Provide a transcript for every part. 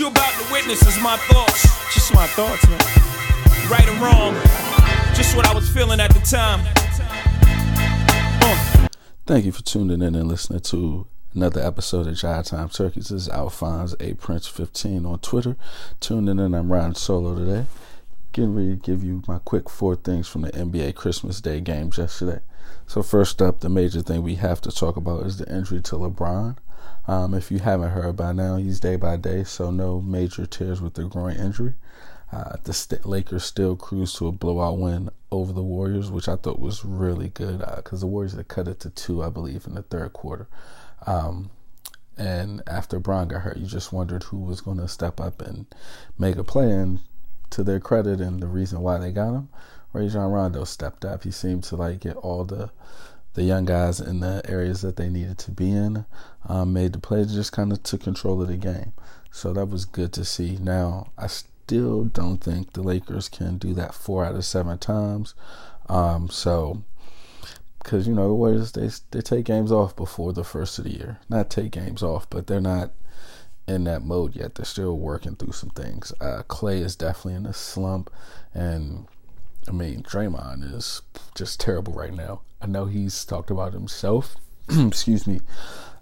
you about to witness is my thoughts. Just my thoughts, man. Right or wrong, just what I was feeling at the time. Uh. Thank you for tuning in and listening to another episode of Jive Time Turkeys. This is Alphonse A Prince 15 on Twitter. Tuning in, I'm riding solo today. Getting ready to give you my quick four things from the NBA Christmas Day games yesterday. So first up, the major thing we have to talk about is the injury to LeBron. Um, if you haven't heard by now, he's day by day, so no major tears with the groin injury. Uh, the st- Lakers still cruise to a blowout win over the Warriors, which I thought was really good because uh, the Warriors had cut it to two, I believe, in the third quarter. Um, and after Bron got hurt, you just wondered who was going to step up and make a play. And to their credit, and the reason why they got him, Rajon Rondo stepped up. He seemed to like get all the the young guys in the areas that they needed to be in, um, made the plays, just kind of took control of the game. So that was good to see. Now, I still don't think the Lakers can do that four out of seven times. Um, so, because, you know, the Warriors, they, they take games off before the first of the year. Not take games off, but they're not in that mode yet. They're still working through some things. Uh, Klay is definitely in a slump, and I mean, Draymond is just terrible right now. I know he's talked about himself, excuse me,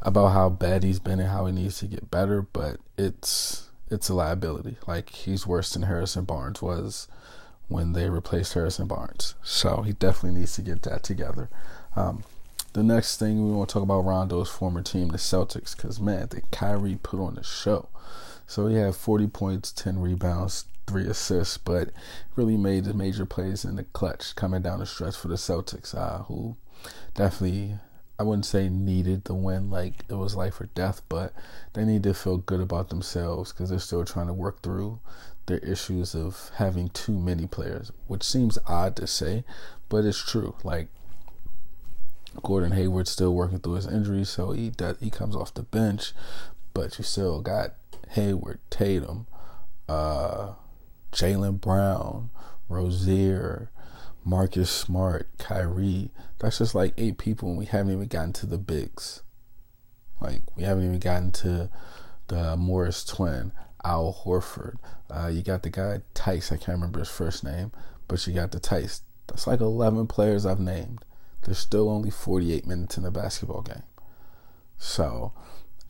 about how bad he's been and how he needs to get better, but it's it's a liability. Like he's worse than Harrison Barnes was when they replaced Harrison Barnes. So he definitely needs to get that together. Um, the next thing we want to talk about Rondo's former team, the Celtics, because man, the Kyrie put on the show. So he had 40 points, 10 rebounds, three assists, but really made the major plays in the clutch coming down the stretch for the Celtics, uh, who definitely, I wouldn't say needed the win like it was life or death, but they need to feel good about themselves because they're still trying to work through their issues of having too many players, which seems odd to say, but it's true. Like, Gordon Hayward's still working through his injury, so he does, he comes off the bench, but you still got Hayward, Tatum, uh, Jaylen Brown, Rozier, Marcus Smart, Kyrie. That's just like eight people, and we haven't even gotten to the bigs. Like we haven't even gotten to the Morris twin, Al Horford. Uh, you got the guy Theis. I can't remember his first name, but you got the Theis. That's like 11 players I've named. There's still only 48 minutes in the basketball game. So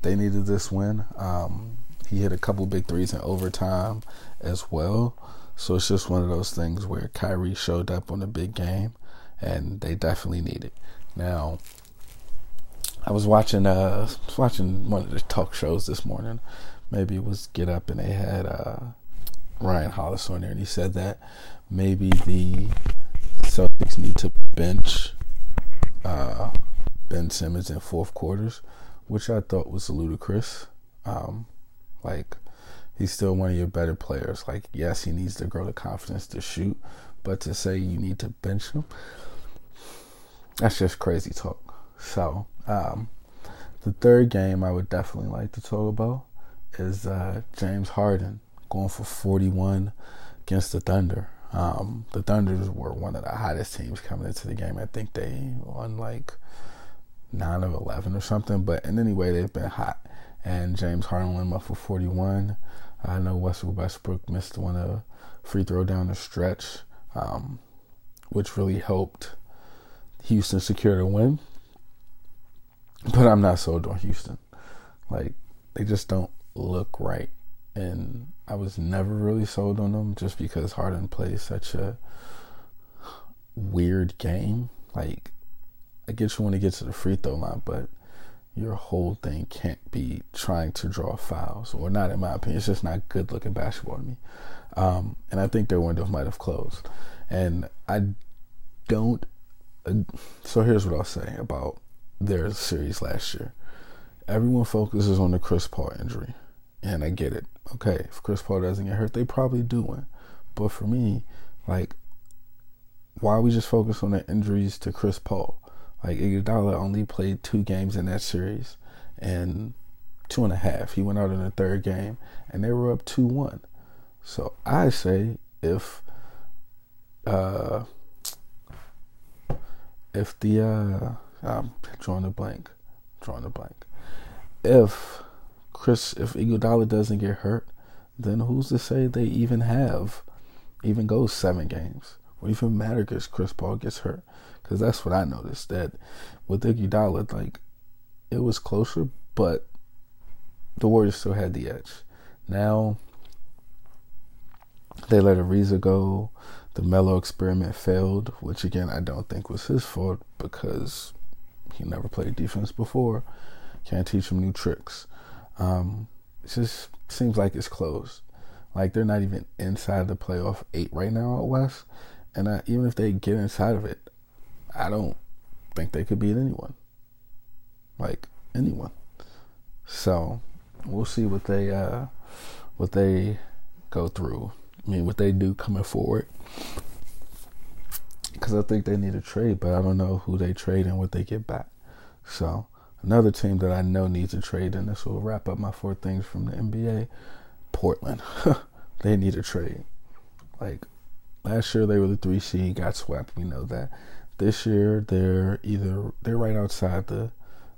they needed this win. Um, he hit a couple big threes in overtime as well. So it's just one of those things where Kyrie showed up on a big game, and they definitely need it. Now, I was watching uh watching one of the talk shows this morning. Maybe it was Get Up, and they had uh, Ryan Hollins on there, and he said that maybe the Celtics need to bench uh, Ben Simmons in fourth quarters, which I thought was ludicrous. Um, like he's still one of your better players. Like, yes, he needs to grow the confidence to shoot, but to say you need to bench him, that's just crazy talk. So, um, the third game I would definitely like to talk about is uh, James Harden going for 41 against the Thunder. Um, the Thunders were one of the hottest teams coming into the game. I think they won like nine of 11 or something. But in any way, they've been hot. And James Harden went up for 41. I know Westbrook Westbrook missed one a free throw down the stretch, um, which really helped Houston secure the win. But I'm not sold on Houston. Like they just don't look right, and I was never really sold on them just because Harden plays such a weird game. Like I get you want to get to the free throw line, but your whole thing can't be trying to draw fouls, or not in my opinion. It's just not good looking basketball to me. Um, and I think their window might have closed. And I don't. Uh, so here's what I'll say about their series last year. Everyone focuses on the Chris Paul injury, and I get it. Okay, if Chris Paul doesn't get hurt, they probably do win. But for me, like, why are we just focus on the injuries to Chris Paul? Like Iguodala only played two games in that series, and two and a half. He went out in the third game, and they were up two one. So I say if uh, if the uh, I'm drawing a blank, drawing a blank. If Chris, if Iguodala doesn't get hurt, then who's to say they even have, even go seven games? Even matter because Chris Paul gets hurt? Because that's what I noticed that with Iguodala, like it was closer, but the Warriors still had the edge. Now they let Ariza go. The Melo experiment failed, which again I don't think was his fault because he never played defense before. Can't teach him new tricks. Um, it just seems like it's closed. Like they're not even inside the playoff eight right now at West, and I, even if they get inside of it, I don't think they could beat anyone. Like anyone. So we'll see what they uh, what they go through. I mean, what they do coming forward. Because I think they need a trade, but I don't know who they trade and what they get back. So another team that I know needs a trade, and this will wrap up my four things from the NBA. Portland, they need a trade. Like last year, they were the three seed, got swept. We know that. This year, they're either they're right outside the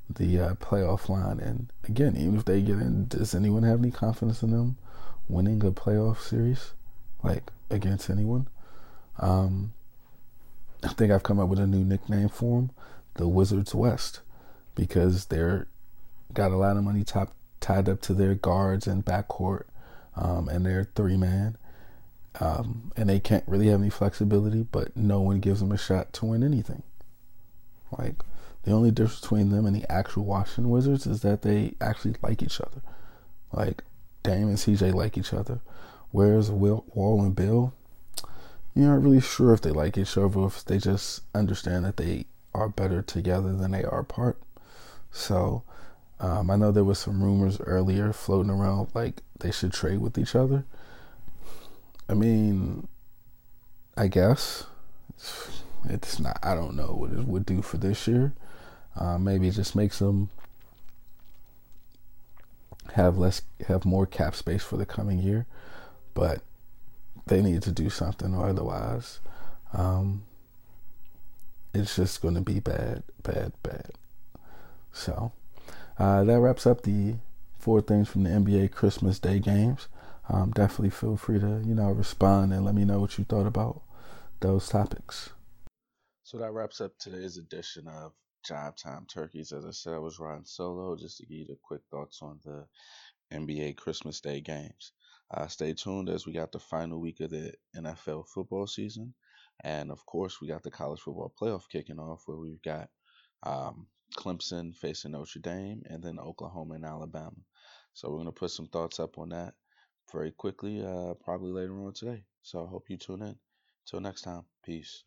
the uh, playoff line. And again, even if they get in, does anyone have any confidence in them winning a playoff series, like against anyone? Um, I think I've come up with a new nickname for them, the Wizards West, because they're got a lot of money top, tied up to their guards and backcourt, um, and their three man. Um, and they can't really have any flexibility, but no one gives them a shot to win anything. Like the only difference between them and the actual Washington Wizards is that they actually like each other. Like Dame and CJ like each other. Whereas Will, Wall and Beal, you're not really sure if they like each other, if they just understand that they are better together than they are apart. So um, I know there was some rumors earlier floating around like they should trade with each other. I mean, I guess it's not. I don't know what it would do for this year. Uh, maybe it just makes them have less, have more cap space for the coming year. But they need to do something, or otherwise, um, it's just going to be bad, bad, bad. So uh, that wraps up the four things from the NBA Christmas Day games. Um, definitely feel free to you know respond and let me know what you thought about those topics. So that wraps up today's edition of Jive Time Turkeys. As I said, I was riding solo just to give you the quick thoughts on the NBA Christmas Day games. Uh, stay tuned as we got the final week of the NFL football season. And of course, we got the college football playoff kicking off where we've got um, Clemson facing Notre Dame and then Oklahoma and Alabama. So we're going to put some thoughts up on that very quickly, uh, probably later on today. So I hope you tune in. Till next time, peace.